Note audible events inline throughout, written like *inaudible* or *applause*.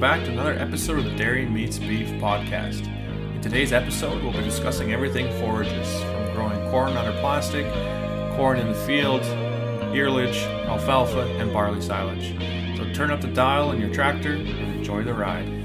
Welcome back to another episode of the Dairy Meets Beef podcast. In today's episode, we'll be discussing everything forages, from growing corn under plastic, corn in the field, earlage, alfalfa, and barley silage. So turn up the dial in your tractor and enjoy the ride.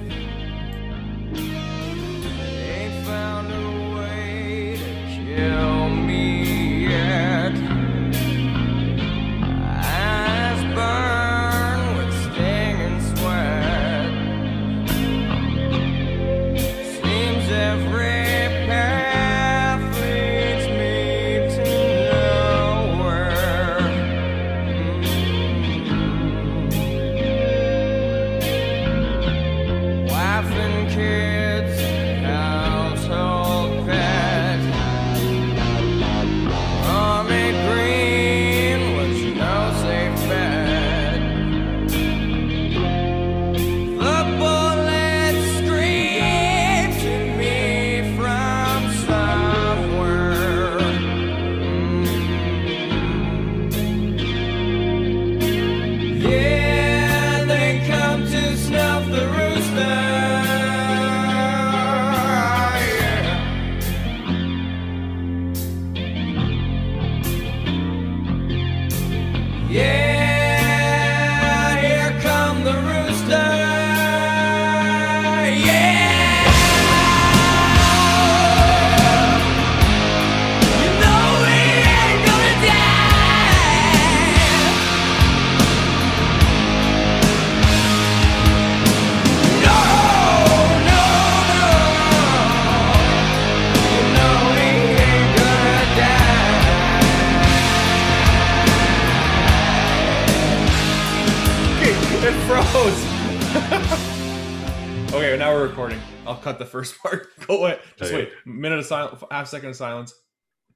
Half second of silence.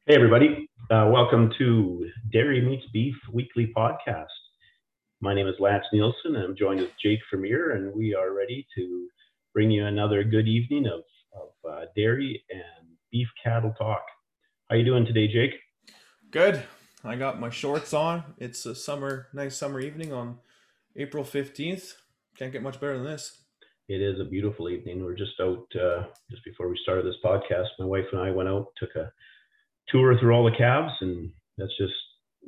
Hey, everybody. Uh, welcome to Dairy Meets Beef Weekly Podcast. My name is Lance Nielsen, and I'm joined with Jake Vermeer, and we are ready to bring you another good evening of, of uh, dairy and beef cattle talk. How are you doing today, Jake? Good. I got my shorts on. It's a summer, nice summer evening on April 15th. Can't get much better than this. It is a beautiful evening. We're just out, uh, just before we started this podcast, my wife and I went out, took a tour through all the calves, and that's just,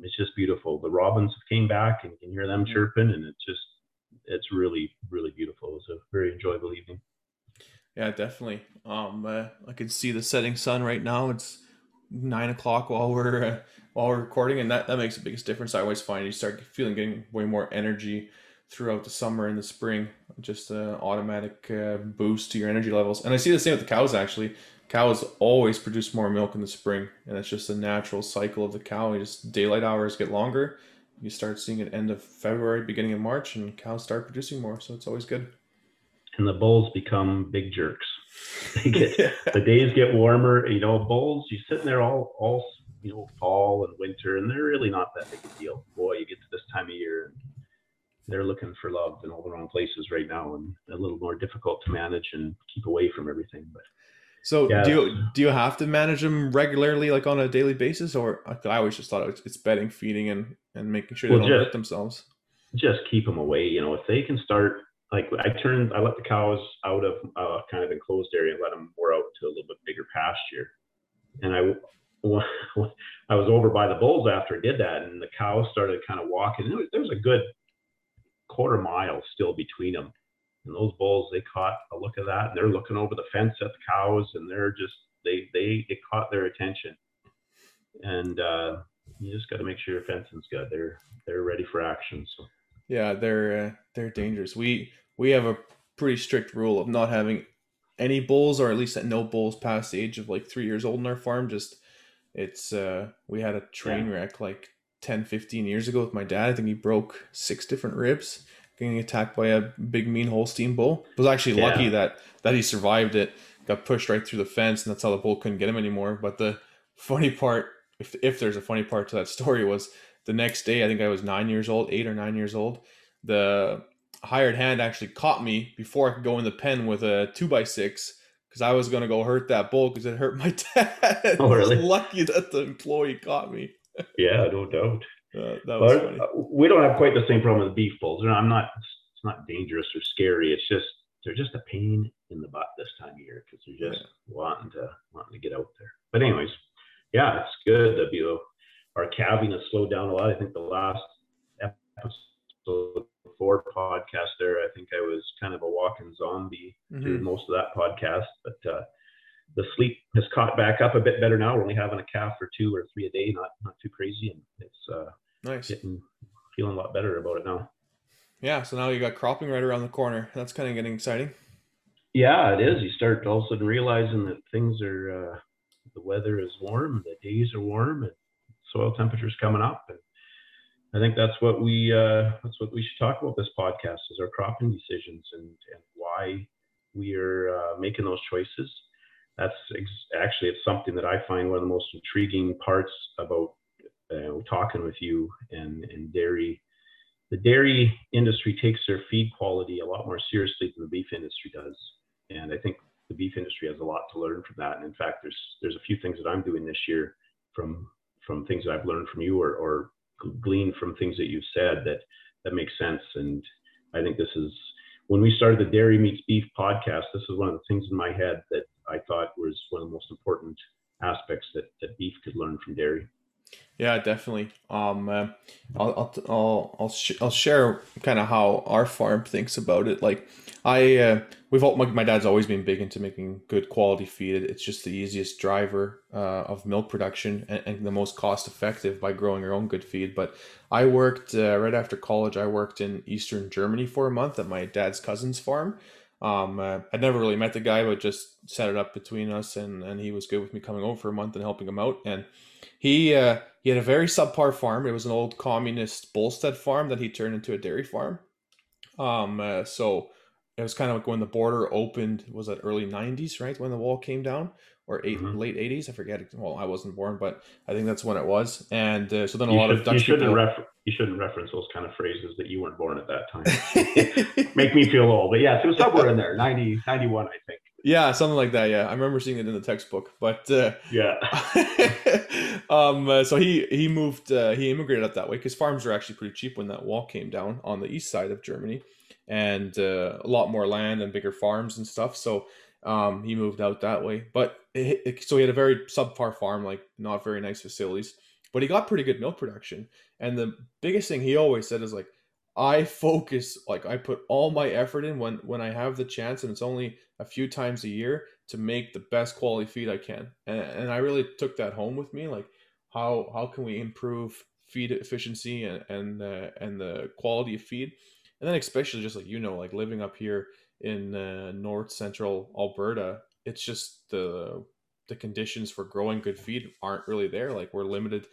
it's just beautiful. The robins have came back, and you can hear them Mhm. chirping, and it's just, it's really, really beautiful. It was a very enjoyable evening. Yeah, definitely. Um, uh, I can see the setting sun right now. It's nine o'clock while we're uh, while we're recording, and that that makes the biggest difference. I always find you start feeling getting way more energy throughout the summer and the spring. Just an automatic uh, boost to your energy levels. And I see the same with the cows. Actually, cows always produce more milk in the spring, and it's just a natural cycle of the cow. You just daylight hours get longer. You start seeing it end of February, beginning of March, and cows start producing more. So it's always good. And the bulls become big jerks. *laughs* They get, *laughs* the days get warmer. You know, bulls, You sit in there all, all, you know, fall and winter, and they're really not that big a deal. Boy, you get to this time of year, and they're looking for love in all the wrong places right now, and a little more difficult to manage and keep away from everything. But So Yeah. do you do you have to manage them regularly, like on a daily basis, or I I always just thought it's, bedding, feeding, and and making sure they Well, don't just- hurt themselves. just keep them away. You know, if they can start, like I turned, I let the cows out of uh, kind of enclosed area and let them more out to a little bit bigger pasture. And I, *laughs* I was over by the bulls after I did that, and the cows started kind of walking. There was, there was a good quarter mile still between them. And those bulls, they caught a look of that, and they're looking over the fence at the cows, and they're just they they it caught their attention. And uh, you just got to make sure your fencing's good. They're they're ready for action. So. Yeah, they're uh, they're dangerous. We we have a pretty strict rule of not having any bulls, or at least that no bulls past the age of like three years old in our farm. Just it's uh we had a train wreck like 10, 15 years ago with my dad. I think he broke six different ribs getting attacked by a big mean Holstein bull. Was actually Yeah. lucky that that he survived it. Got pushed right through the fence, and that's how the bull couldn't get him anymore. But the funny part, if if there's a funny part to that story, was the next day. I think I was nine years old, eight or nine years old. The hired hand actually caught me before I could go in the pen with a two by six because I was gonna go hurt that bull because it hurt my *laughs* dad. Oh, really? Lucky that the employee caught me. Yeah, no doubt. Uh, that was But funny. uh, we don't have quite the same problem with beef bulls. I'm not it's not dangerous or scary. It's just they're just a pain in the butt this time of year because they're just wanting to wanting to get out there. But anyways, yeah, it's good. The you know, our calving has slowed down a lot. I think the last episode four podcast there, I think I was kind of a walking zombie through Mhm. most of that podcast. But uh, the sleep has caught back up a bit better now. We're only having a calf or two or three a day, not not too crazy, and it's uh, Nice. getting feeling a lot better about it now. Yeah. So now you got cropping right around the corner. That's kind of getting exciting. Yeah, it is. You start all of a sudden realizing that things are, uh, the weather is warm, the days are warm, and soil temperature's coming up. And I think that's what we uh, that's what we should talk about this podcast is our cropping decisions and, and why we are uh, making those choices. That's actually it's something that I find one of the most intriguing parts about uh, talking with you and, and dairy. The dairy industry takes their feed quality a lot more seriously than the beef industry does and I think the beef industry has a lot to learn from that. And in fact, there's there's a few things that I'm doing this year from from things that I've learned from you or, or gleaned from things that you've said that that makes sense. And I think this is when we started the Dairy Meets Beef podcast. This is one of the things in my head that I thought was one of the most important aspects that that beef could learn from dairy. Yeah, definitely. Um, uh, I'll I'll I'll I'll, sh- I'll share kind of how our farm thinks about it. Like, I uh, we've all my, my dad's always been big into making good quality feed. It's just the easiest driver uh, of milk production and, and the most cost effective by growing your own good feed. But I worked uh, right after college. I worked in Eastern Germany for a month at my dad's cousin's farm. Um, uh, I'd never really met the guy, but just set it up between us, and and he was good with me coming over for a month and helping him out. And he uh, he had a very subpar farm. It was an old communist Bolstead farm that he turned into a dairy farm. Um, uh, so it was kind of like when the border opened. Was that early '90s, right? When the wall came down, or 8 Mhm. late '80s? I forget. Well, I wasn't born, but I think that's when it was. And uh, so then a You, lot should, of Dutch you shouldn't people. refer- you shouldn't reference those kind of phrases that you weren't born at that time. *laughs* Make me feel old, but it was somewhere in there, 90, 91, I think. yeah, something like that. Yeah, I remember seeing it in the textbook, but. Uh, Yeah. *laughs* um, uh, so he he moved uh, he immigrated up that way because farms were actually pretty cheap when that wall came down on the east side of Germany, and uh, a lot more land and bigger farms and stuff. So um, he moved out that way. But it, it- so he had a very subpar farm, like not very nice facilities, but he got pretty good milk production. And the biggest thing he always said is like, I focus like I put all my effort in when when I have the chance, and it's only a few times a year to make the best quality feed I can. And, and I really took that home with me, like how how can we improve feed efficiency and and uh, and the quality of feed, and then especially just like you know, like living up here in uh, north central Alberta, it's just the the conditions for growing good feed aren't really there. Like we're limited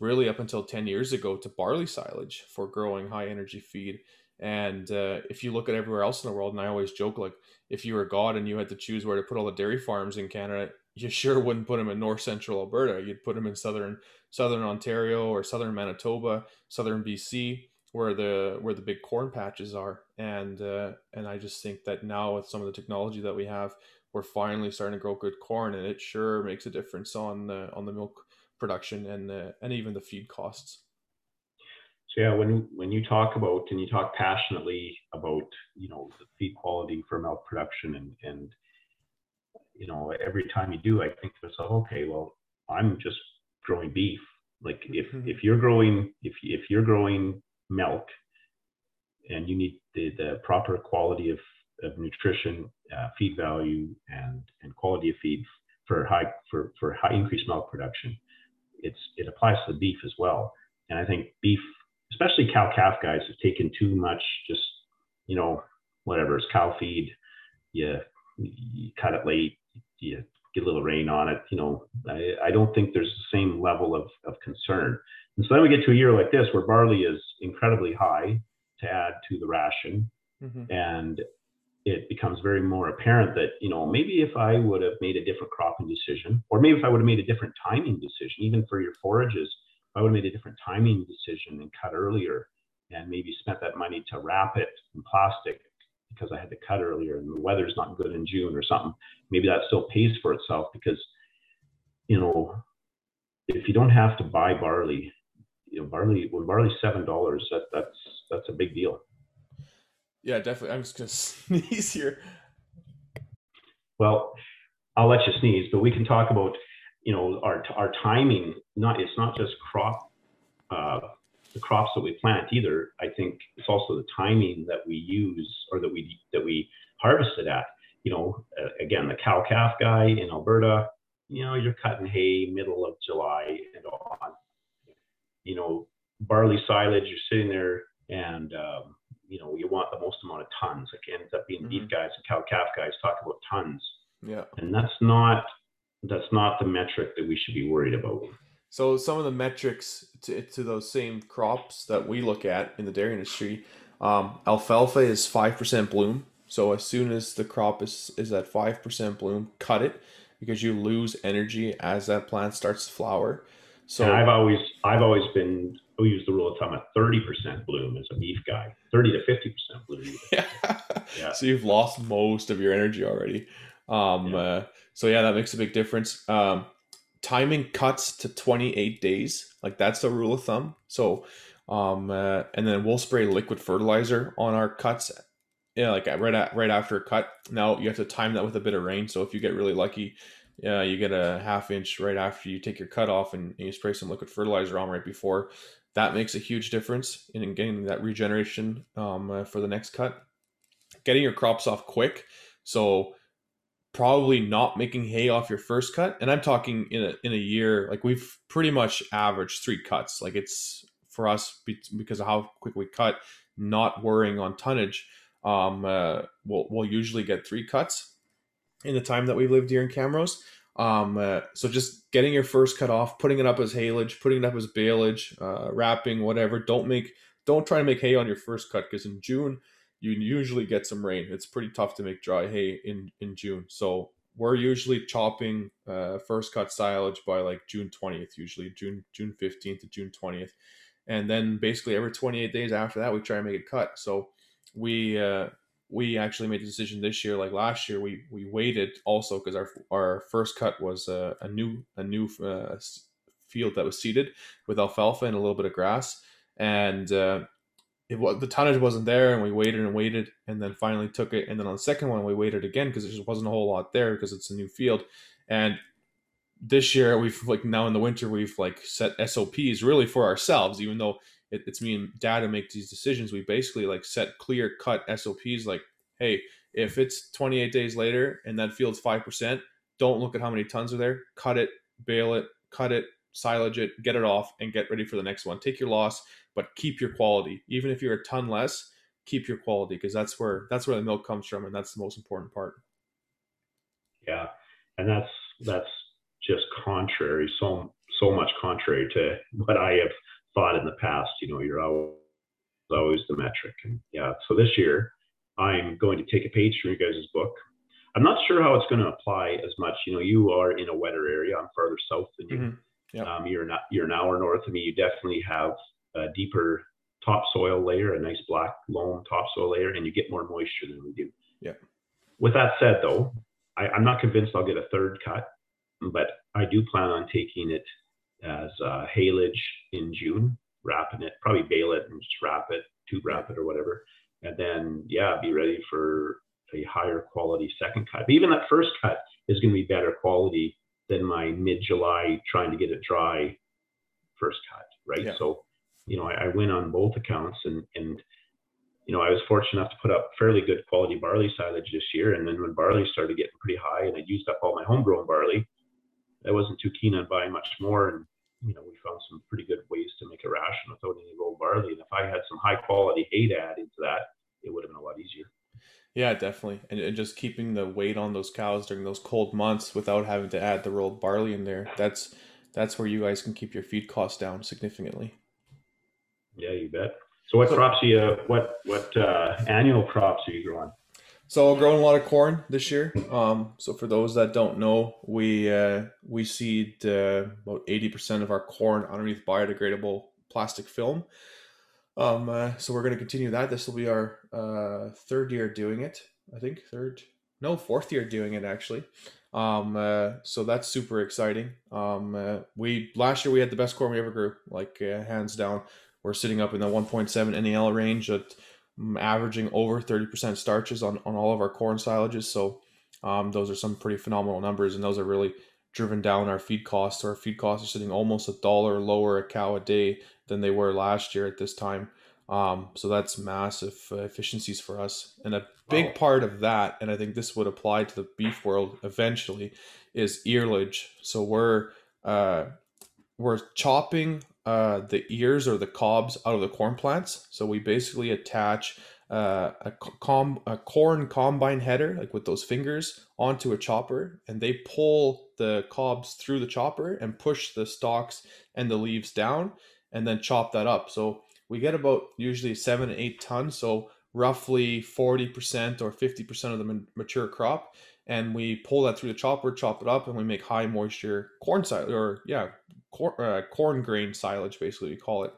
really up until 10 years ago to barley silage for growing high energy feed. And uh, if you look at everywhere else in the world, and I always joke like if you were God and you had to choose where to put all the dairy farms in Canada, you sure wouldn't put them in north central Alberta. You'd put them in southern southern Ontario or southern Manitoba, southern BC, where the where the big corn patches are. And uh, and I just think that now with some of the technology that we have, we're finally starting to grow good corn, and it sure makes a difference on the on the milk production and uh, and even the feed costs. So yeah, when when you talk about and you talk passionately about you know the feed quality for milk production and and you know every time you do, I think to myself, okay, well I'm just growing beef. Like if Mhm. if you're growing if if you're growing milk and you need the, the proper quality of, of nutrition, uh, feed value, and and quality of feed for high for for high increased milk production, it's it applies to the beef as well. And I think beef, especially cow calf guys, have taken too much just you know whatever it's cow feed. You you cut it late, you get a little rain on it. You know, I, I don't think there's the same level of, of concern. And so then we get to a year like this where barley is incredibly high to add to the ration Mm-hmm. and it becomes very more apparent that you know maybe if i would have made a different cropping decision or maybe if i would have made a different timing decision even for your forages if i would have made a different timing decision and cut earlier and maybe spent that money to wrap it in plastic because i had to cut earlier and the weather's not good in june or something maybe that still pays for itself because you know if you don't have to buy barley you know barley when barley's seven dollars that that's that's a big deal Yeah, definitely. I'm just gonna *laughs* sneeze here. Well, I'll let you sneeze, but we can talk about, you know, our our timing. Not it's not just crop, uh, the crops that we plant either. I think it's also the timing that we use or that we that we harvest it at. You know, uh, again, the cow calf guy in Alberta. You know, you're cutting hay middle of July and on. You know, barley silage. You're sitting there and um, you know you want the most amount of tons. Like it ends up being beef Mhm. guys and cow calf guys talk about tons Yeah. and that's not that's not the metric that we should be worried about. So some of the metrics to, to those same crops that we look at in the dairy industry, um, alfalfa is five percent bloom. So as soon as the crop is is at five percent bloom, cut it because you lose energy as that plant starts to flower. So and I've always I've always been we use the rule of thumb at thirty percent bloom as a beef guy, thirty to fifty percent bloom. yeah. *laughs* Yeah. So you've lost most of your energy already. Um, Yeah. uh, so yeah, that makes a big difference. Um, timing cuts to 28 days. Like that's the rule of thumb. So, um, uh, and then we'll spray liquid fertilizer on our cuts. Yeah, like right at, right after a cut. Now you have to time that with a bit of rain. So if you get really lucky, yeah, you get a half inch right after you take your cut off and, and you spray some liquid fertilizer on right before. That makes a huge difference in getting that regeneration um, uh, for the next cut getting your crops off quick. So probably not making hay off your first cut. And I'm talking in a in a year, like we've pretty much averaged three cuts. Like it's for us be- because of how quick we cut, not worrying on tonnage. Um, uh, we'll we'll usually get three cuts in the time that we've lived here in Camrose. Um, uh, so just getting your first cut off, putting it up as haylage, putting it up as baleage, uh, wrapping, whatever. Don't make, don't try to make hay on your first cut because in June you usually get some rain. It's pretty tough to make dry hay in in June. So we're usually chopping uh, first cut silage by like June twentieth, usually June June fifteenth to June twentieth, and then basically every twenty eight days after that we try and make it cut. So we uh, we actually made the decision this year, like last year, we we waited also because our our first cut was uh, a new a new uh, field that was seeded with alfalfa and a little bit of grass, and uh, it was the tonnage wasn't there, and we waited and waited, and then finally took it, and then on the second one we waited again because there just wasn't a whole lot there because it's a new field, and this year we've like now in the winter we've like set SOPs really for ourselves, even though it, it's me and dad who make these decisions. We basically like set clear cut SOPs like, hey, if it's 28 days later and that field's five percent, don't look at how many tons are there. Cut it, bale it, cut it, silage it, get it off, and get ready for the next one. Take your loss, but keep your quality. Even if you're a ton less, keep your quality because that's where that's where the milk comes from, and that's the most important part. Yeah, and that's that's just contrary, so so much contrary to what I have thought in the past. You know, you're always always the metric. And yeah, so this year I'm going to take a page from your guys' book. I'm not sure how it's going to apply as much. You know, you are in a wetter area. I'm farther south than you. Mhm. Yep. Um, you're not. You're an hour north of me. You definitely have a deeper topsoil layer, a nice black loam topsoil layer, and you get more moisture than we do. Yeah. With that said, though, I, I'm not convinced I'll get a third cut, but I do plan on taking it as uh, haylage in June, wrapping it, probably bale it and just wrap it, tube wrap it or whatever, and then yeah, be ready for a higher quality second cut. But even that first cut is going to be better quality than my mid-July trying to get it dry first cut, right? Yeah. So, you know, I, I win on both accounts, and and you know, I was fortunate enough to put up fairly good quality barley silage this year, and then when barley started getting pretty high, and I used up all my homegrown barley, I wasn't too keen on buying much more, and you know, we found some pretty good ways to make a ration without any rolled barley, and if I had some high quality hay to add into that, it would have been a lot easier. Yeah, definitely, and, and just keeping the weight on those cows during those cold months without having to add the rolled barley in there. That's that's where you guys can keep your feed costs down significantly. Yeah, you bet. So what crops are you what what uh, annual crops are you growing? So growing a lot of corn this year. Um, so for those that don't know, we uh, we seed uh, about eighty percent of our corn underneath biodegradable plastic film. Um, uh, so we're going to continue that. This will be our uh, third year doing it. I think third, no, fourth year doing it actually. Um, uh, so that's super exciting. Um, uh, we last year we had the best corn we ever grew, like uh, hands down. We're sitting up in the 1.7 NEL range at averaging over 30% starches on, on all of our corn silages. So um, those are some pretty phenomenal numbers, and those are really driven down our feed costs. Our feed costs are sitting almost a dollar lower a cow a day than they were last year at this time. Um, so that's massive uh, efficiencies for us. And a big Wow. part of that, and I think this would apply to the beef world eventually, is earlage. So we're uh, we're chopping uh, the ears or the cobs out of the corn plants. So we basically attach uh, a com a corn combine header, like with those fingers, onto a chopper, and they pull the cobs through the chopper and push the stalks and the leaves down, and then chop that up. So we get about usually seven to eight tons, so roughly forty percent or fifty percent of the mature crop, and we pull that through the chopper, chop it up, and we make high moisture corn silage, or yeah, corn, uh, corn grain silage, basically we call it,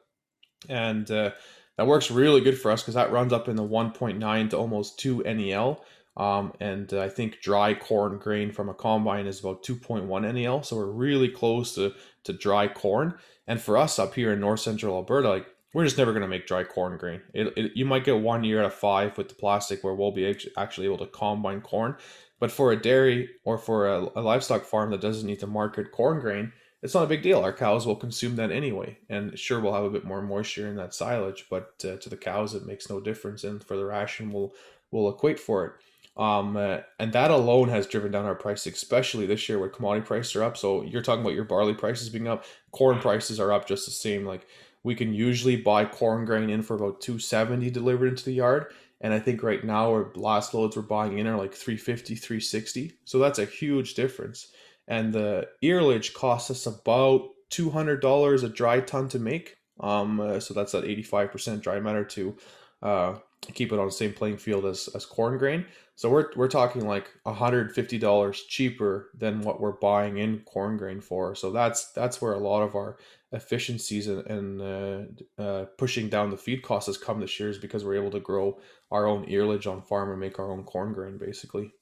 and uh, that works really good for us because that runs up in the 1.9 to almost 2 NEL. Um, and uh, I think dry corn grain from a combine is about 2.1 NEL. So we're really close to, to dry corn. And for us up here in north central Alberta, like we're just never going to make dry corn grain. It, it, you might get one year out of five with the plastic where we'll be actually able to combine corn. But for a dairy or for a, a livestock farm that doesn't need to market corn grain, it's not a big deal. Our cows will consume that anyway, and sure, we'll have a bit more moisture in that silage, but uh, to the cows, it makes no difference, and for the ration, we'll we'll equate for it. Um, uh, and that alone has driven down our price, especially this year where commodity prices are up. So you're talking about your barley prices being up, corn prices are up just the same. Like we can usually buy corn grain in for about 270 delivered into the yard. And I think right now our last loads we're buying in are like 350, 360. So that's a huge difference. And the earlage costs us about $200 a dry ton to make. Um, uh, so that's at 85% dry matter to uh, keep it on the same playing field as, as corn grain. So we're, we're talking like $150 cheaper than what we're buying in corn grain for. So that's that's where a lot of our efficiencies and, and uh, uh, pushing down the feed costs has come this year is because we're able to grow our own earlage on farm and make our own corn grain basically.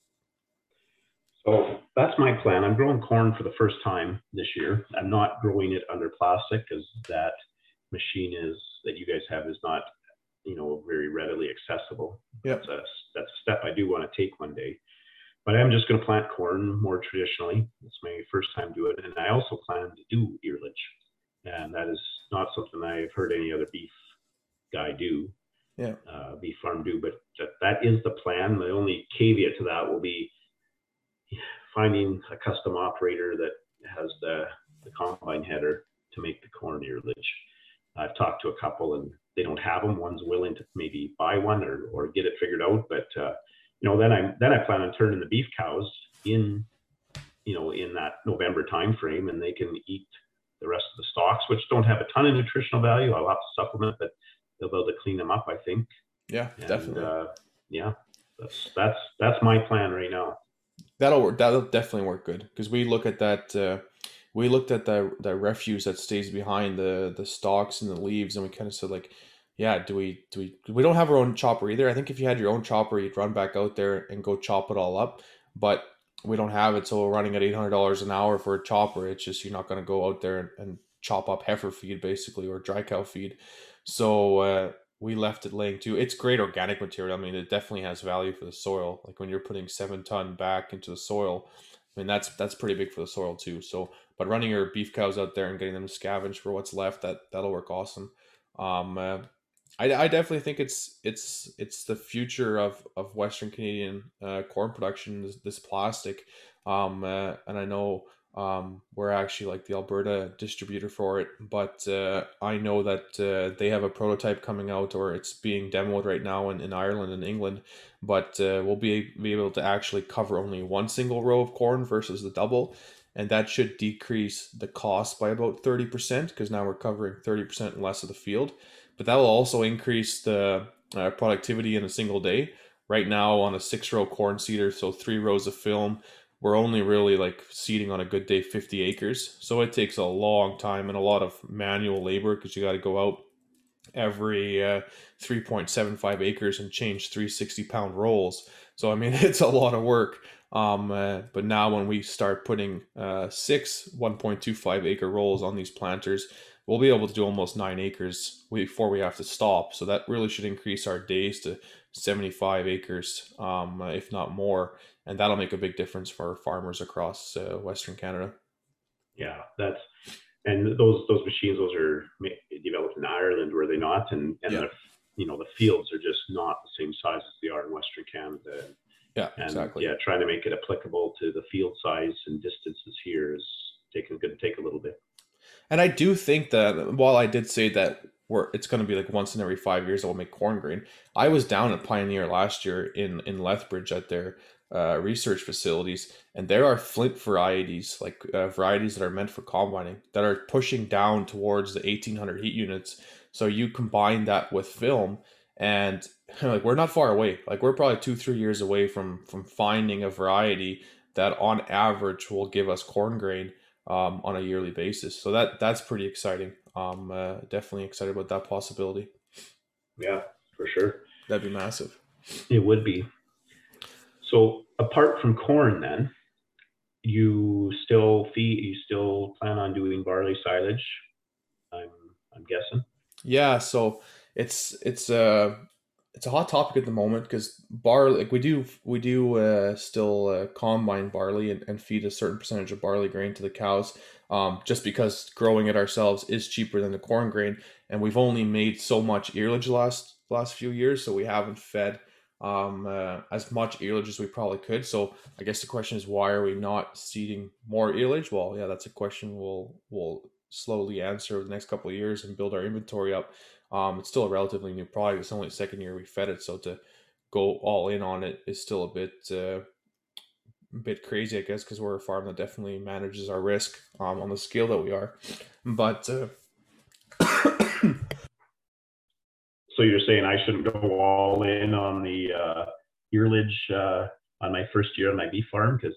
So that's my plan. I'm growing corn for the first time this year. I'm not growing it under plastic because that machine is that you guys have is not, you know, very readily accessible. Yep. That's a, that's a step I do want to take one day. But I'm just going to plant corn more traditionally. It's my first time doing it, and I also plan to do earlage, and that is not something I've heard any other beef guy do. Yeah. Uh, beef farm do, but that, that is the plan. The only caveat to that will be finding a custom operator that has the, the combine header to make the corn earlage. I've talked to a couple and they don't have them. One's willing to maybe buy one or, or get it figured out. But, uh, you know, then I, then I plan on turning the beef cows in, you know, in that November timeframe and they can eat the rest of the stalks, which don't have a ton of nutritional value. I'll have to supplement, but they'll be able to clean them up, I think. Yeah, And, definitely. Uh, yeah, that's, that's, that's my plan right now. That'll work. That'll definitely work good because we look at that. Uh, we looked at that the refuse that stays behind the the stalks and the leaves, and we kind of said like, yeah, do we do we we don't have our own chopper either. I think if you had your own chopper, you'd run back out there and go chop it all up, but we don't have it, so we're running at eight hundred dollars an hour for a chopper. It's just you're not going to go out there and, and chop up heifer feed basically or dry cow feed. So uh, we left it laying too. It's great organic material. I mean, it definitely has value for the soil. Like when you're putting seven ton back into the soil, I mean that's that's pretty big for the soil too. So, but running your beef cows out there and getting them to scavenge for what's left, that that'll work awesome. Um, uh, I, I definitely think it's it's it's the future of of Western Canadian uh, corn production. This, this plastic, um, uh, and I know um, we're actually like the Alberta distributor for it, but uh, I know that uh, they have a prototype coming out or it's being demoed right now in, in Ireland and England. But uh, we'll be, be able to actually cover only one single row of corn versus the double. And that should decrease the cost by about 30% because now we're covering 30% less of the field. But that will also increase the uh, productivity in a single day. Right now, on a six row corn seeder, so three rows of film, we're only really like seeding on a good day 50 acres. So it takes a long time and a lot of manual labor because you got to go out every uh, 3.75 acres and change 360 pound rolls. So i mean *laughs* it's a lot of work. Um, uh, but now when we start putting uh, six 1.25 acre rolls on these planters we'll be able to do almost nine acres before we have to stop. So that really should increase our days to 75 acres, um, if not more, and that'll make a big difference for farmers across uh, Western Canada. Yeah, that's and those those machines, those are developed in Ireland, were they not? And and Yeah. the, you know the fields are just not the same size as they are in Western Canada. Yeah, And exactly. yeah, trying to make it applicable to the field size and distances here is taking going to take a little bit. And I do think that while I did say that we're it's going to be like once in every five years that we'll make corn grain, I was down at Pioneer last year in in Lethbridge at their uh, research facilities, and there are flint varieties, like uh, varieties that are meant for combining, that are pushing down towards the eighteen hundred heat units. So you combine that with film, and *laughs* like we're not far away. Like we're probably two three years away from from finding a variety that on average will give us corn grain um, on a yearly basis. So that that's pretty exciting. Um, uh, definitely excited about that possibility. Yeah, for sure. That'd be massive. It would be. So apart from corn, then you still feed. You still plan on doing barley silage. I'm I'm guessing. Yeah, so it's it's a it's a hot topic at the moment because barley like we do we do uh, still uh, combine barley and, and feed a certain percentage of barley grain to the cows um, just because growing it ourselves is cheaper than the corn grain and we've only made so much earlage last last few years so we haven't fed um, uh, as much earlage as we probably could so I guess the question is why are we not seeding more earlage well yeah that's a question we'll we'll slowly answer over the next couple of years and build our inventory up um, it's still a relatively new product. It's only the second year we fed it, so to go all in on it is still a bit uh, a bit crazy, I guess, because we're a farm that definitely manages our risk um, on the scale that we are. But uh, So you're saying I shouldn't go all in on the uh, earlage uh, on my first year on my beef farm because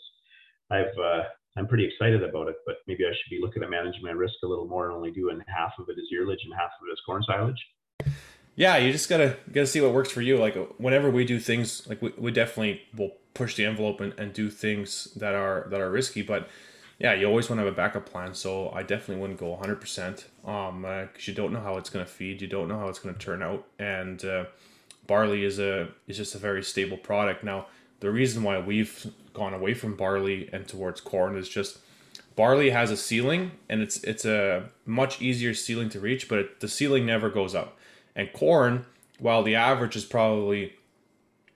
I've uh, I'm pretty excited about it, but maybe I should be looking at managing my risk a little more and only doing half of it as earlage and half of it as corn silage. yeah, you just gotta gotta see what works for you. Like whenever we do things, like we, we definitely will push the envelope and, and do things that are that are risky, but yeah, you always want to have a backup plan. So I definitely wouldn't go 100% um, because you don't know how it's going to feed, you don't know how it's going to turn out, and uh, barley is a is just a very stable product. Now, the reason why we've gone away from barley and towards corn is just barley has a ceiling and it's it's a much easier ceiling to reach, but it, the ceiling never goes up. And corn, while the average is probably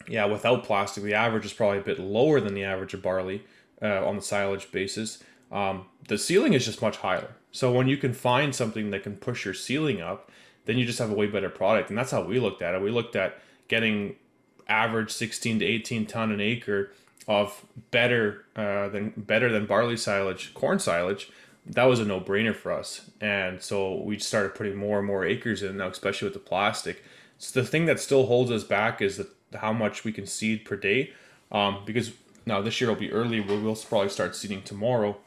yeah, without plastic, the average is probably a bit lower than the average of barley uh, on the silage basis. Um, the ceiling is just much higher. So when you can find something that can push your ceiling up, then you just have a way better product. And that's how we looked at it. We looked at getting average 16 to 18 ton an acre of better uh, than better than barley silage, corn silage. That was a no brainer for us. And so we started putting more and more acres in now, especially with the plastic. So the thing that still holds us back is that how much we can seed per day. Um, because now this year will be early. We will probably start seeding tomorrow.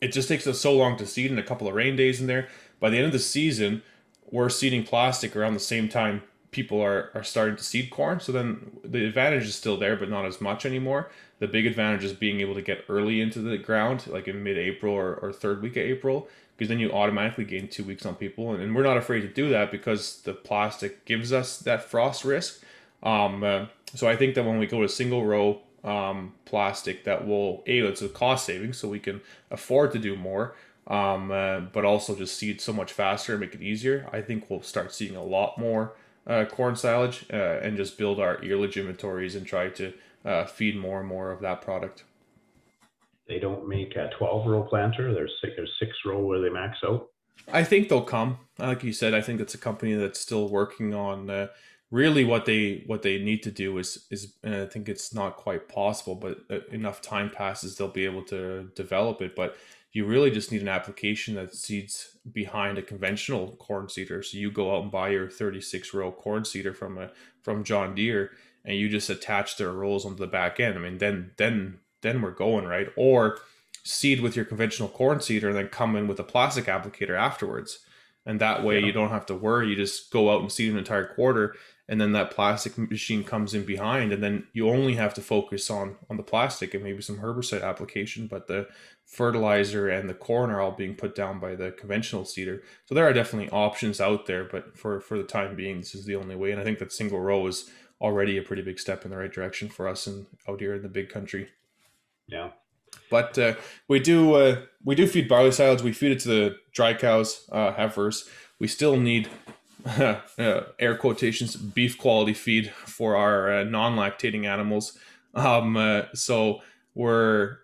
It just takes us so long to seed and a couple of rain days in there. By the end of the season, we're seeding plastic around the same time people are, are starting to seed corn. So then the advantage is still there, but not as much anymore. The big advantage is being able to get early into the ground, like in mid April or, or third week of April, because then you automatically gain two weeks on people. And, and we're not afraid to do that because the plastic gives us that frost risk. Um, uh, so I think that when we go to single row um, plastic, that will a it's a cost saving, so we can afford to do more. Um, uh, but also just seed so much faster and make it easier. I think we'll start seeing a lot more uh, corn silage uh, and just build our earlage inventories and try to uh, feed more and more of that product. They don't make a 12 row planter. There's six, there's six row where they max out. I think they'll come. Like you said, I think it's a company that's still working on uh, really what they what they need to do is is and I think it's not quite possible, but uh, enough time passes they'll be able to develop it. But you really just need an application that seeds behind a conventional corn seeder. So you go out and buy your 36 row corn seeder from a from John Deere, and you just attach their rolls onto the back end. I mean, then then then we're going right. Or seed with your conventional corn seeder and then come in with a plastic applicator afterwards. and that way Yeah. you don't have to worry. You just go out and seed an entire quarter, and then that plastic machine comes in behind, and then you only have to focus on on the plastic and maybe some herbicide application, but the fertilizer and the corn are all being put down by the conventional seeder. So there are definitely options out there, but for for the time being, this is the only way. And I think that single row is already a pretty big step in the right direction for us and out here in the big country. Yeah. But uh, we do uh, we do feed barley silage. We feed it to the dry cows, uh, heifers. We still need *laughs* air quotations beef quality feed for our uh, non-lactating animals. Um, uh, so we're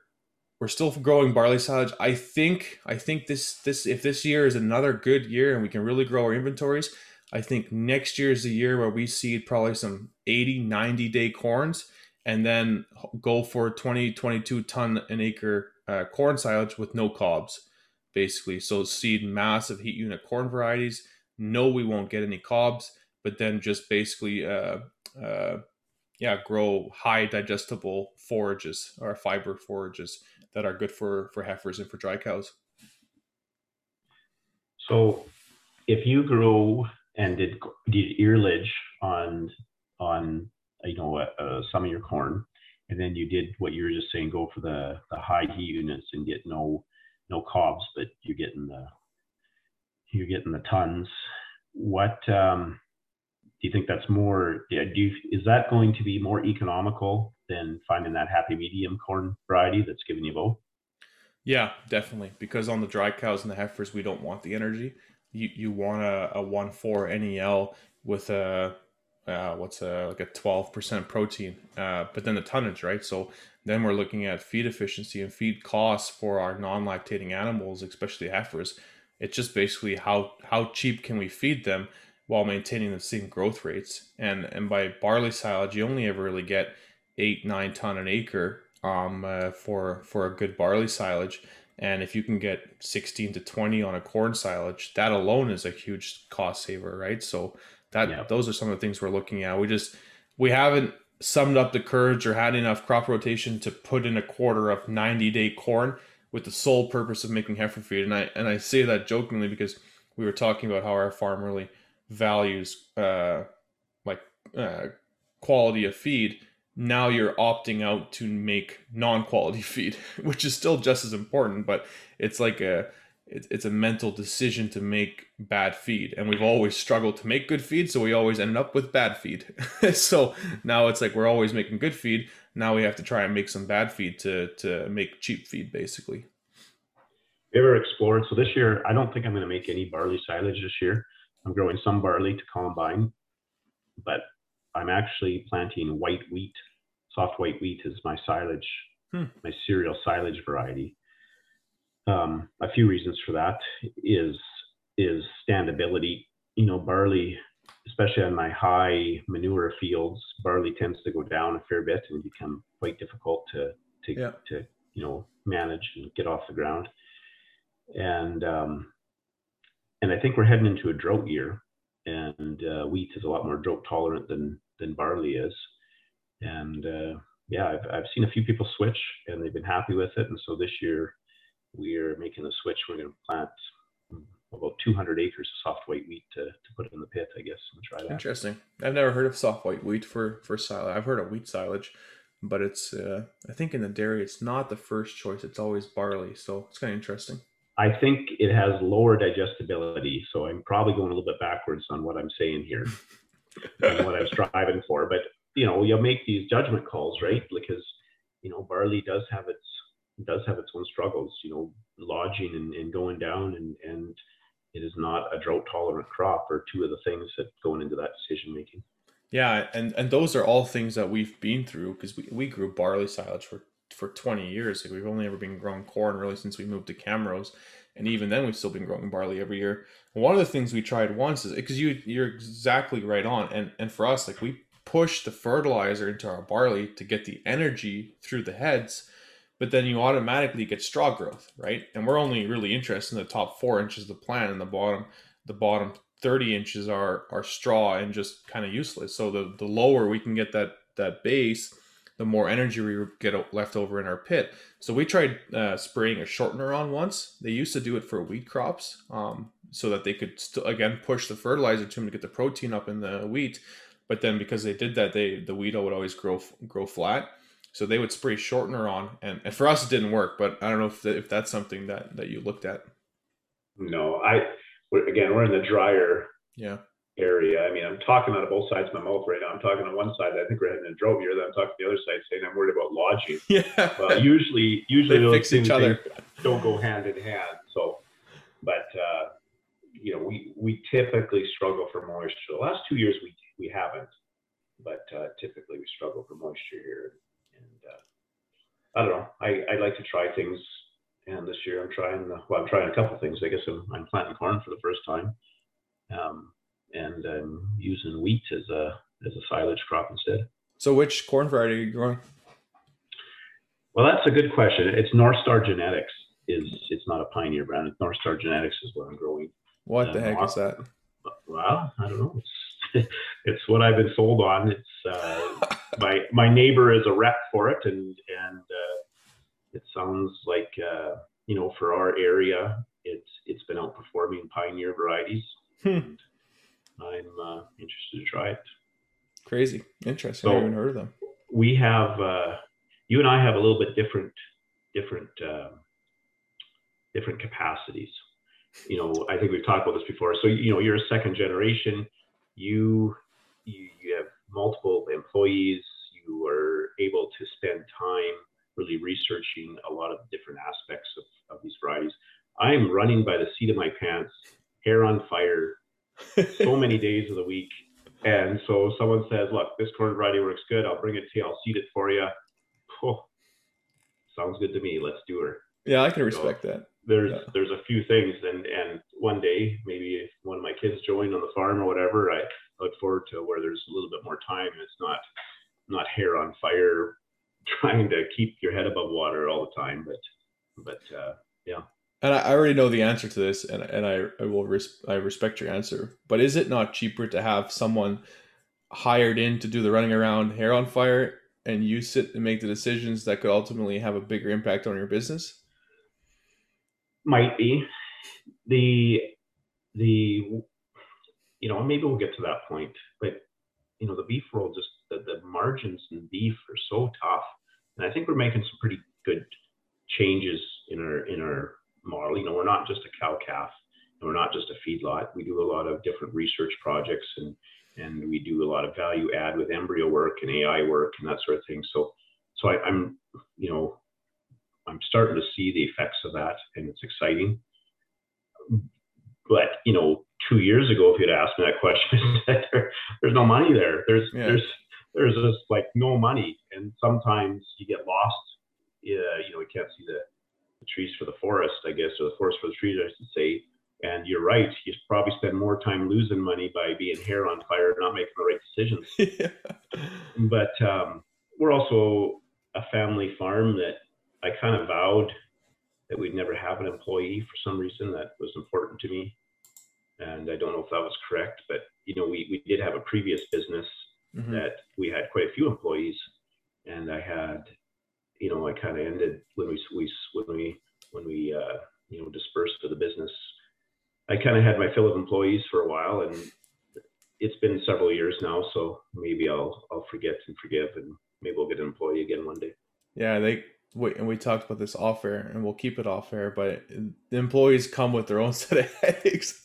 we're still growing barley silage. I think I think this this if this year is another good year and we can really grow our inventories, I think next year is the year where we seed probably some 80, 90 day corns and then go for 20, 22 ton an acre uh, corn silage with no cobs, basically. So seed massive heat unit corn varieties. No, we won't get any cobs, but then just basically, uh, uh, yeah, grow high digestible forages or fiber forages that are good for for heifers and for dry cows. So if you grow and did did earlage on on you know uh, uh, some of your corn, and then you did what you were just saying, go for the the high heat units and get no no cobs, but you're getting the you're getting the tons. What um, do you think that's more? Do you, is that going to be more economical than finding that happy medium corn variety that's giving you both? Yeah, definitely. Because on the dry cows and the heifers, we don't want the energy. You you want a, a one four NEL with a uh, what's a like a twelve percent protein, uh, but then the tonnage, right? So then we're looking at feed efficiency and feed costs for our non-lactating animals, especially heifers. It's just basically how how cheap can we feed them while maintaining the same growth rates. And and by barley silage, you only ever really get eight nine ton an acre um, uh, for for a good barley silage. And if you can get 16 to 20 on a corn silage, that alone is a huge cost saver, right? So that Yeah. those are some of the things we're looking at. We just we haven't summed up the courage or had enough crop rotation to put in a quarter of 90 day corn with the sole purpose of making heifer feed. And I and I say that jokingly because we were talking about how our farm really values uh, like uh, quality of feed now you're opting out to make non-quality *laughs* feed which is still just as important but it's like a it, it's a mental decision to make bad feed and we've always struggled to make good feed so we always end up with bad feed *laughs* so now it's like we're always making good feed now we have to try and make some bad feed to to make cheap feed basically ever explored? So this year, I don't think I'm going to make any barley silage this year. I'm growing some barley to combine, but I'm actually planting white wheat. Soft white wheat is my silage, Hmm. my cereal silage variety. Um, a few reasons for that is is standability. You know, barley, especially on my high manure fields, barley tends to go down a fair bit and become quite difficult to to Yeah. to you know manage and get off the ground and um, and I think we're heading into a drought year, and uh, wheat is a lot more drought tolerant than than barley is, and uh, yeah, I've I've seen a few people switch and they've been happy with it, and so this year we're making the switch. We're going to plant about 200 acres of soft white wheat to, to put in the pit, I guess, and try that. Interesting. I've never heard of soft white wheat for for silage. I've heard of wheat silage, but it's uh, I think in the dairy it's not the first choice. It's always barley, so it's kind of interesting. I think it has lower digestibility, so I'm probably going a little bit backwards on what I'm saying here. *laughs* and what I'm striving for. But you know, you'll make these judgment calls, right? Because you know, barley does have its does have its own struggles. You know, lodging and, and going down, and and it is not a drought tolerant crop, or two of the things that going into that decision making. Yeah, and and those are all things that we've been through because we, we grew barley silage for for 20 years. Like we've only ever been growing corn really since we moved to Camrose. And even then we've still been growing barley every year. And one of the things we tried once is because you you're exactly right on. And and for us, like we push the fertilizer into our barley to get the energy through the heads, but then you automatically get straw growth, right? And we're only really interested in the top four inches of the plant and the bottom the bottom 30 inches are are straw and just kind of useless. So the the lower we can get that that base, the more energy we get left over in our pit. So we tried uh, spraying a shortener on once. They used to do it for wheat crops, um, so that they could still again push the fertilizer to them to get the protein up in the wheat. But then because they did that, they the wheat would always grow grow flat. So they would spray shortener on, and, and for us it didn't work. But I don't know if the, if that's something that that you looked at. No, I we're, again we're in the drier Yeah. area. I mean, I'm talking out of both sides of my mouth right now. I'm talking on one side, I think we're heading in drought year. Then I'm talking the other side, saying I'm worried about lodging. *laughs* Yeah. Well, usually, usually they those fix each other. things don't go hand in hand. So, but uh, you know, we we typically struggle for moisture. The last two years we we haven't, but uh, typically we struggle for moisture here. And uh, I don't know. I I like to try things. And this year I'm trying. Well, I'm trying a couple things. I guess I'm, I'm planting corn for the first time, um, and I'm using wheat as a as a silage crop instead. So which corn variety are you growing? Well, that's a good question. It's North Star Genetics. Is it's not a Pioneer brand. It's North Star Genetics is what I'm growing. What the Uh, heck is that? Well, I don't know. It's *laughs* it's what I've been sold on. It's uh, my my neighbor is a rep for it, and and uh, it sounds like uh, you know for our area, it's it's been outperforming Pioneer varieties. Hmm. And I'm uh, interested to try it. Crazy. Interesting. I haven't heard of them. we have uh, you and I have a little bit different different uh, different capacities. You know, I think we've talked about this before. So you know, you're a second generation. You you, multiple employees. You are able to spend time really researching a lot of different aspects of, of these varieties. I'm running by the seat of my pants, hair on fire, so *laughs* many days of the week. And so someone says, look, this corn variety works good. I'll bring it to you. I'll seed it for you. Oh, sounds good to me. Let's do her. yeah, I can respect that. There's Yeah. there's a few things, and and one day maybe if one of my kids join on the farm or whatever, I look forward to where there's a little bit more time. and It's not not hair on fire, *laughs* trying to keep your head above water all the time. But but uh, yeah And I, I already know the answer to this, and and I, I will res- I respect your answer. But is it not cheaper to have someone hired in to do the running around hair on fire, and you sit and make the decisions that could ultimately have a bigger impact on your business? Might be. The the you know maybe we'll get to that point but you know the beef world just the, the margins in beef are so tough. And i think we're making some pretty good changes in our in our model. You know we're not just a cow calf and we're not just a feedlot. We do a lot of different research projects and and we do a lot of value add with embryo work and ai work and that sort of thing. So so I, i'm you know I'm starting to see the effects of that, and it's exciting. But you know, two years ago, if you'd asked me that question, *laughs* there, there's no money there. There's Yeah. there's there's just like no money, and sometimes you get lost. Yeah, you know, you can't see the, the trees for the forest, I guess, or the forest for the trees, I should say. And you're right. You probably spend more time losing money by being hair on fire, not making the right decisions *laughs* yeah. but um, we're also a family farm that I kind of vowed that we'd never have an employee for some reason that was important to me. And I don't know if that was correct, but you know, we, we did have a previous business Mhm. that we had quite a few employees, and I had, you know, I kind of ended when we we when we when we uh, you know dispersed for the business. I kind of had my fill of employees for a while, and it's been several years now, so maybe I'll I'll forget and forgive, and maybe we'll get an employee again one day. Yeah, they wait, and we talked about this off air, and we'll keep it off air. But the employees come with their own *laughs* set of headaches,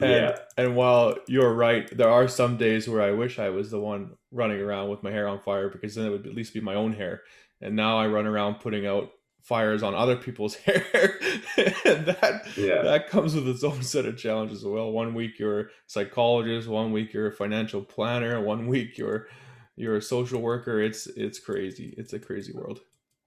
and Yeah. and while you're right, there are some days where I wish I was the one running around with my hair on fire because then it would at least be my own hair. And now I run around putting out fires on other people's *laughs* hair, and that Yeah. that comes with its own set of challenges as well. One week you're a psychologist, one week you're a financial planner, one week you're you're a social worker. It's it's crazy. It's a crazy world.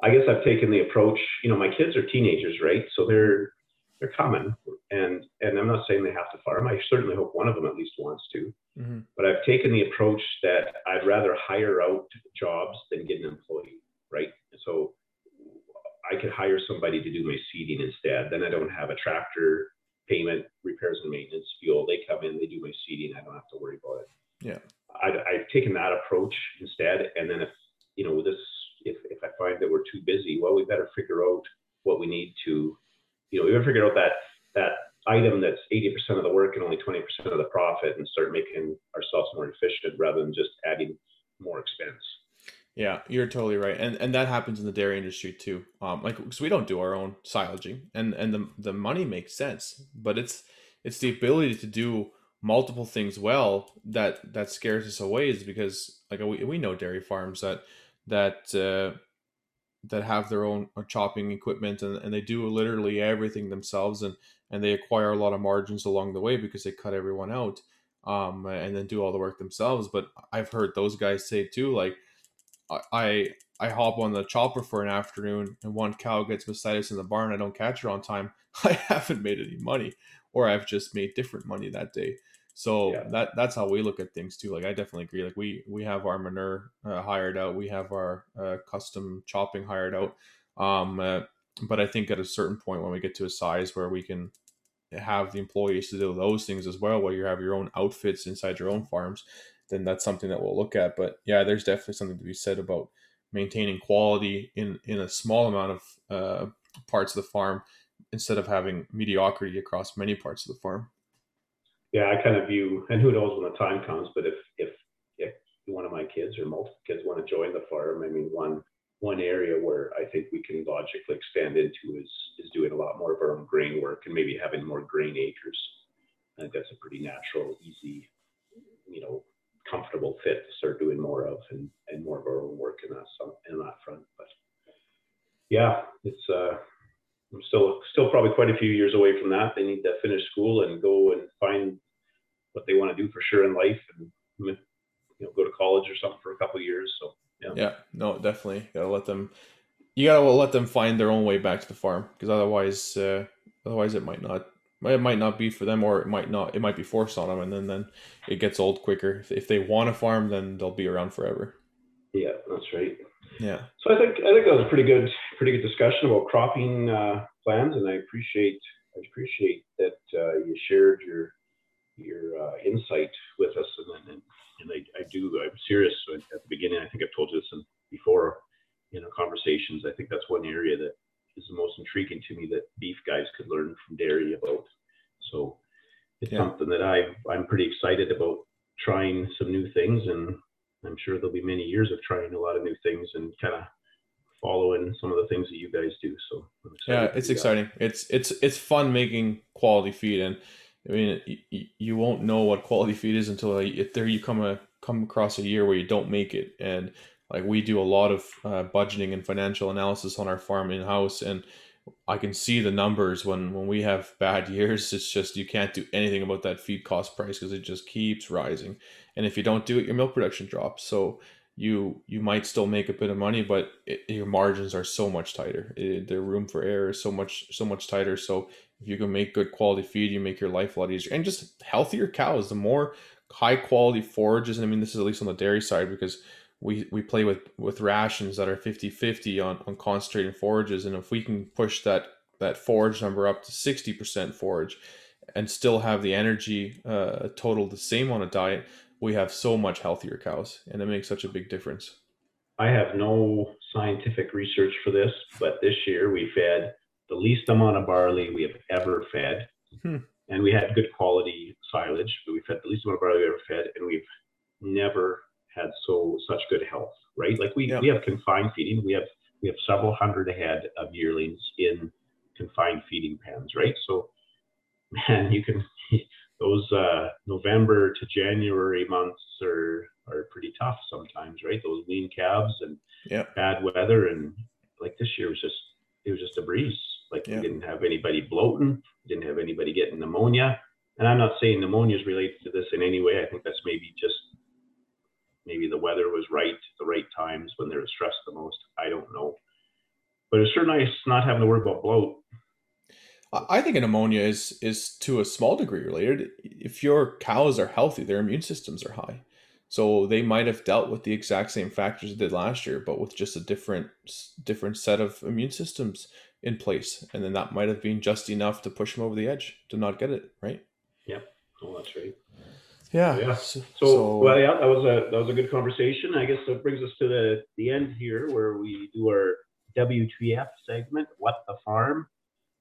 I guess I've taken the approach. You know, my kids are teenagers, right? So they're they're coming, and and I'm not saying they have to farm. I certainly hope one of them at least wants to. hmm But I've taken the approach that I'd rather hire out jobs than get an employee, right? So I could hire somebody to do my seeding instead. Then I don't have a tractor payment, repairs and maintenance, fuel. They come in, they do my seeding. I don't have to worry about it. Yeah. I, I've taken that approach instead. And then if, you know, this find that we're too busy. Well, we better figure out what we need to, you know, we better figure out that that item that's 80% of the work and only 20% of the profit and start making ourselves more efficient rather than just adding more expense. Yeah, you're totally right, and and that happens in the dairy industry too. Um, like because we don't do our own silaging, and and the the money makes sense, but it's it's the ability to do multiple things well that that scares us away. Is because like we, we know dairy farms that that uh, that have their own uh, chopping equipment and, and they do literally everything themselves and and they acquire a lot of margins along the way because they cut everyone out um and then do all the work themselves. But I've heard those guys say too, like I I hop on the chopper for an afternoon and one cow gets mastitis in the barn. I don't catch her on time. *laughs* I haven't made any money, or I've just made different money that day. So yeah. that that's how we look at things too. Like I definitely agree. Like we we have our manure uh, hired out. We have our uh, custom chopping hired out. Um, uh, but I think at a certain point when we get to a size where we can have the employees to do those things as well, where you have your own outfits inside your own farms, then that's something that we'll look at. But yeah, there's definitely something to be said about maintaining quality in in a small amount of uh, parts of the farm instead of having mediocrity across many parts of the farm. Yeah, I kind of view, and who knows when the time comes, but if if if one of my kids or multiple kids want to join the farm, I mean, one one area where I think we can logically expand into is is doing a lot more of our own grain work and maybe having more grain acres. I think that's a pretty natural, easy, you know, comfortable fit to start doing more of and, and more of our own work in that in that front. But yeah, it's uh, I'm still still probably quite a few years away from that. They need to finish school and go and find what they want to do for sure in life and you know go to college or something for a couple years. So yeah, yeah, no, definitely gotta let them. You gotta let them find their own way back to the farm because otherwise, uh, otherwise it might not it might not be for them or it might not it might be forced on them and then then it gets old quicker if, if they want to farm then they'll be around forever yeah that's right yeah so i think i think that was a pretty good pretty good discussion about cropping uh, plans and i appreciate i appreciate that uh, you shared your your uh, insight with us and and, and I, I do i'm serious at the beginning i think i've told you this before in our conversations i think that's one area that is the most intriguing to me that beef guys could learn from dairy about. So it's yeah. something that I I'm pretty excited about trying some new things, and I'm sure there'll be many years of trying a lot of new things and kind of following some of the things that you guys do. So yeah, it's exciting. That. It's it's it's fun making quality feed, and I mean you, you won't know what quality feed is until like, there you come a come across a year where you don't make it, and like we do a lot of uh, budgeting and financial analysis on our farm in house, and I can see the numbers when when we have bad *laughs* years. It's just you can't do anything about that feed cost price because it just keeps rising, and if you don't do it, your milk production drops. So you you might still make a bit of money, but it, your margins are so much tighter. The room for error is so much so much tighter. So if you can make good quality feed, you make your life a lot easier, and just healthier cows. The more high quality forages, and I mean this is at least on the dairy side because we we play with with rations that are 50-50 on on concentrated forages. And if we can push that that forage number up to 60% forage and still have the energy uh, total the same on a diet we have so much healthier cows. And it makes such a big difference. I have no scientific research for this but this year we fed the least amount of barley we have ever fed. Hmm. and we had good quality silage but we fed the least amount of barley we ever fed and we've never had so such good health, right? Like we, yeah. we have confined feeding. We have we have several hundred head of yearlings in confined feeding pens, right? So, man, you can *laughs* those uh, November to January months are are pretty tough sometimes, right? Those lean calves and yeah. bad weather, and like this year was just it was just a breeze. Like yeah. we didn't have anybody bloating, didn't have anybody getting pneumonia. And I'm not saying pneumonia is related to this in any way. I think that's maybe just maybe the weather was right at the right times when they were stressed the most. I don't know. But it's sure nice not having to worry about bloat. I think pneumonia is is to a small degree related. If your cows are healthy, their immune systems are high. So they might have dealt with the exact same factors they did last year, but with just a different different set of immune systems in place. And then that might have been just enough to push them over the edge to not get it, right? Yeah. Oh, well, that's right. Yeah. Yeah. So, So, well, yeah, that was a that was a good conversation. I guess that brings us to the the end here, where we do our WTF segment, "What the Farm."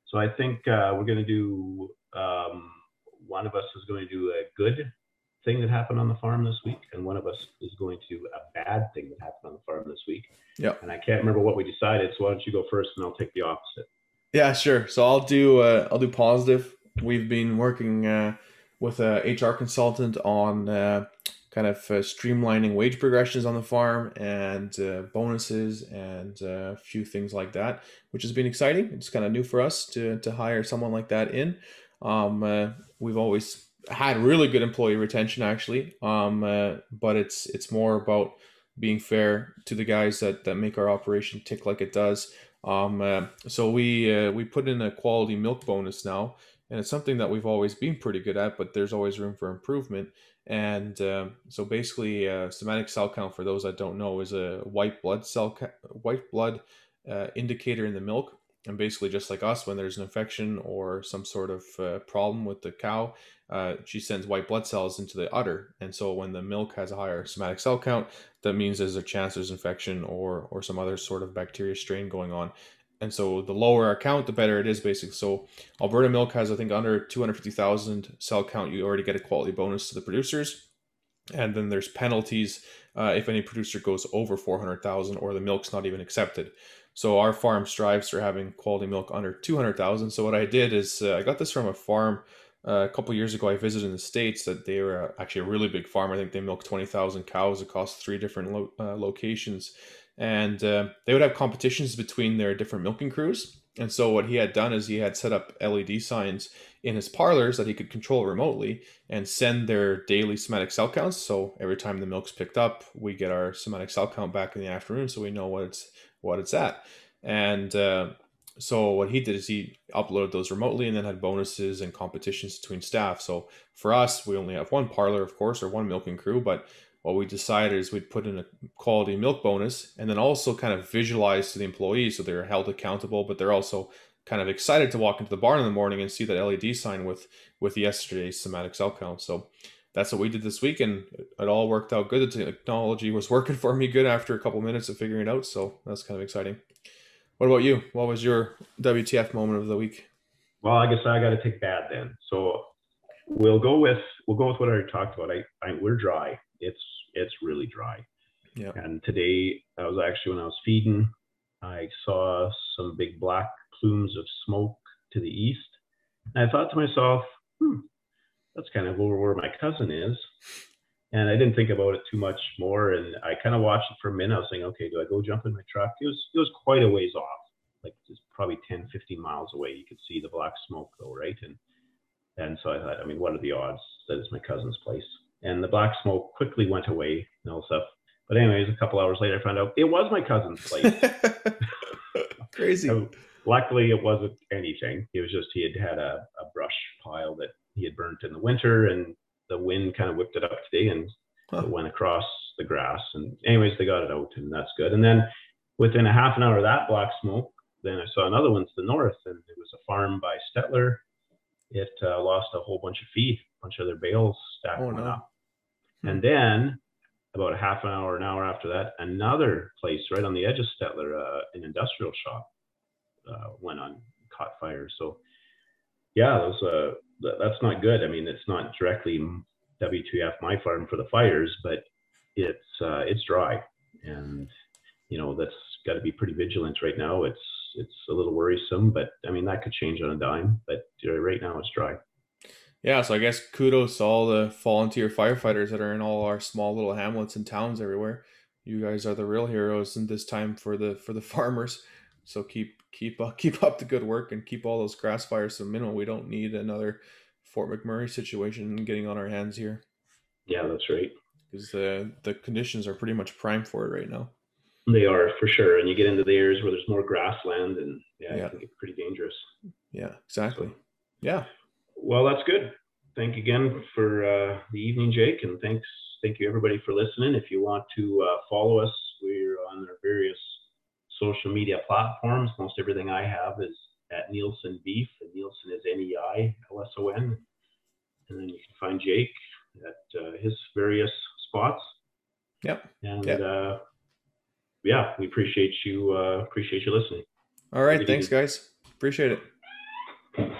So I think uh, we're going to do. Um, one of us is going to do a good thing that happened on the farm this week, and one of us is going to do a bad thing that happened on the farm this week. Yeah. And I can't remember what we decided, so why don't you go first, and I'll take the opposite. Yeah, sure. So I'll do uh, I'll do positive. We've been working uh, with a HR consultant on uh, kind of uh, streamlining wage progressions on the farm and uh, bonuses and uh, a few things like that, which has been exciting. It's kind of new for us to to hire someone like that in. Um, uh, we've always had really good employee retention actually, um, uh, but it's it's more about being fair to the guys that that make our operation tick like it does. Um, so we we put in a quality milk bonus now, and it's something that we've always been pretty good at, but there's always room for improvement. And um, so basically, uh, somatic cell count for those that don't know is a white blood cell ca- white blood uh, indicator in the milk. And basically, just like us, when there's an infection or some sort of uh, problem with the cow, uh, she sends white blood cells into the udder. And so when the milk has a higher somatic cell count, that means there's a chance there's infection or or some other sort of bacteria strain going on. And so the lower our count, the better it is, basically. So Alberta milk has, I think, under 250,000 cell count. You already get a quality bonus to the producers. And then there's penalties uh, if any producer goes over 400,000 or the milk's not even accepted. So our farm strives for having quality milk under 200,000. So what I did is uh, I got this from a farm uh, a couple years ago. I visited in the states that they were uh, actually a really big farm. I think they milk 20,000 cows across three different lo- uh, locations, and uh, they would have competitions between their different milking crews. And so what he had done is he had set up LED signs in his parlors that he could control remotely and send their daily somatic cell counts. So every time the milk's picked up, we get our somatic cell count back in the afternoon, so we know what it's what it's at. And uh, so what he did is he uploaded those remotely and then had bonuses and competitions between staff. So for us, we only have one parlor, of course, or one milking crew, but what we decided is we'd put in a quality milk bonus and then also kind of visualize to the employees so they're held accountable, but they're also kind of excited to walk into the barn in the morning and see that LED sign with with yesterday's somatic cell count. So that's what we did this week, and it all worked out good. The technology was working for me good after a couple minutes of figuring it out, so that's kind of exciting. What about you? What was your WTF moment of the week? Well, I guess I got to take bad then. So we'll go with we'll go with what I already talked about. I, I we're dry. It's it's really dry. Yeah. And today I was actually when I was feeding, I saw some big black plumes of smoke to the east, and I thought to myself, hmm, that's kind of over where my cousin is. And I didn't think about it too much more, and I kind of watched it for a minute. I was saying, okay, do I go jump in my truck? It was it was quite a ways off, like just probably 10, 15 miles away. You could see the black smoke though, right? And and so I thought, I mean, what are the odds that it's my cousin's place? And the black smoke quickly went away and all stuff. But anyways, a couple hours later, I found out it was my cousin's place. *laughs* Crazy. So, luckily, it wasn't anything. It was just he had had a, a brush pile that he had burnt in the winter, and the wind kind of whipped it up today and Huh. it went across the grass. And anyways, they got it out, and that's good. And then within a half an hour of that black smoke, then I saw another one to the north, and it was a farm by Stettler. It uh, lost a whole bunch of feed, a bunch of their bales stacked Oh, went no. up. Hmm. And then about a half an hour, an hour after that, another place right on the edge of Stettler, uh, an industrial shop, uh, went on, caught fire. So, yeah, those, uh, th- that's not good. I mean, it's not directly WTF my farm for the fires, but it's uh, it's dry, and you know that's got to be pretty vigilant right now. It's it's a little worrisome, but I mean that could change on a dime. But right now it's dry. Yeah, so I guess kudos to all the volunteer firefighters that are in all our small little hamlets and towns everywhere. You guys are the real heroes in this time for the for the *laughs* farmers. So keep keep uh, keep up the good work and keep all those grass fires to a minimum. We don't need another Fort McMurray situation getting on our hands here Yeah, that's right. because the the conditions are pretty much prime for it right now. They are for sure. And you get into the areas where there's more grassland, and yeah, Yeah. it can get pretty dangerous. Yeah, exactly. Yeah, Well, that's good. Thank you again for uh, the evening, Jake, and thanks, thank you everybody for listening. If you want to uh, follow us, we're on our various social media platforms. Most everything I have is at Neilson Beef, and Neilson is N E I L S O N. And then you can find Jake at uh, his various spots. Yep. And Yep. uh, yeah, we appreciate you uh, appreciate you listening. All right, thanks, guys. Appreciate it.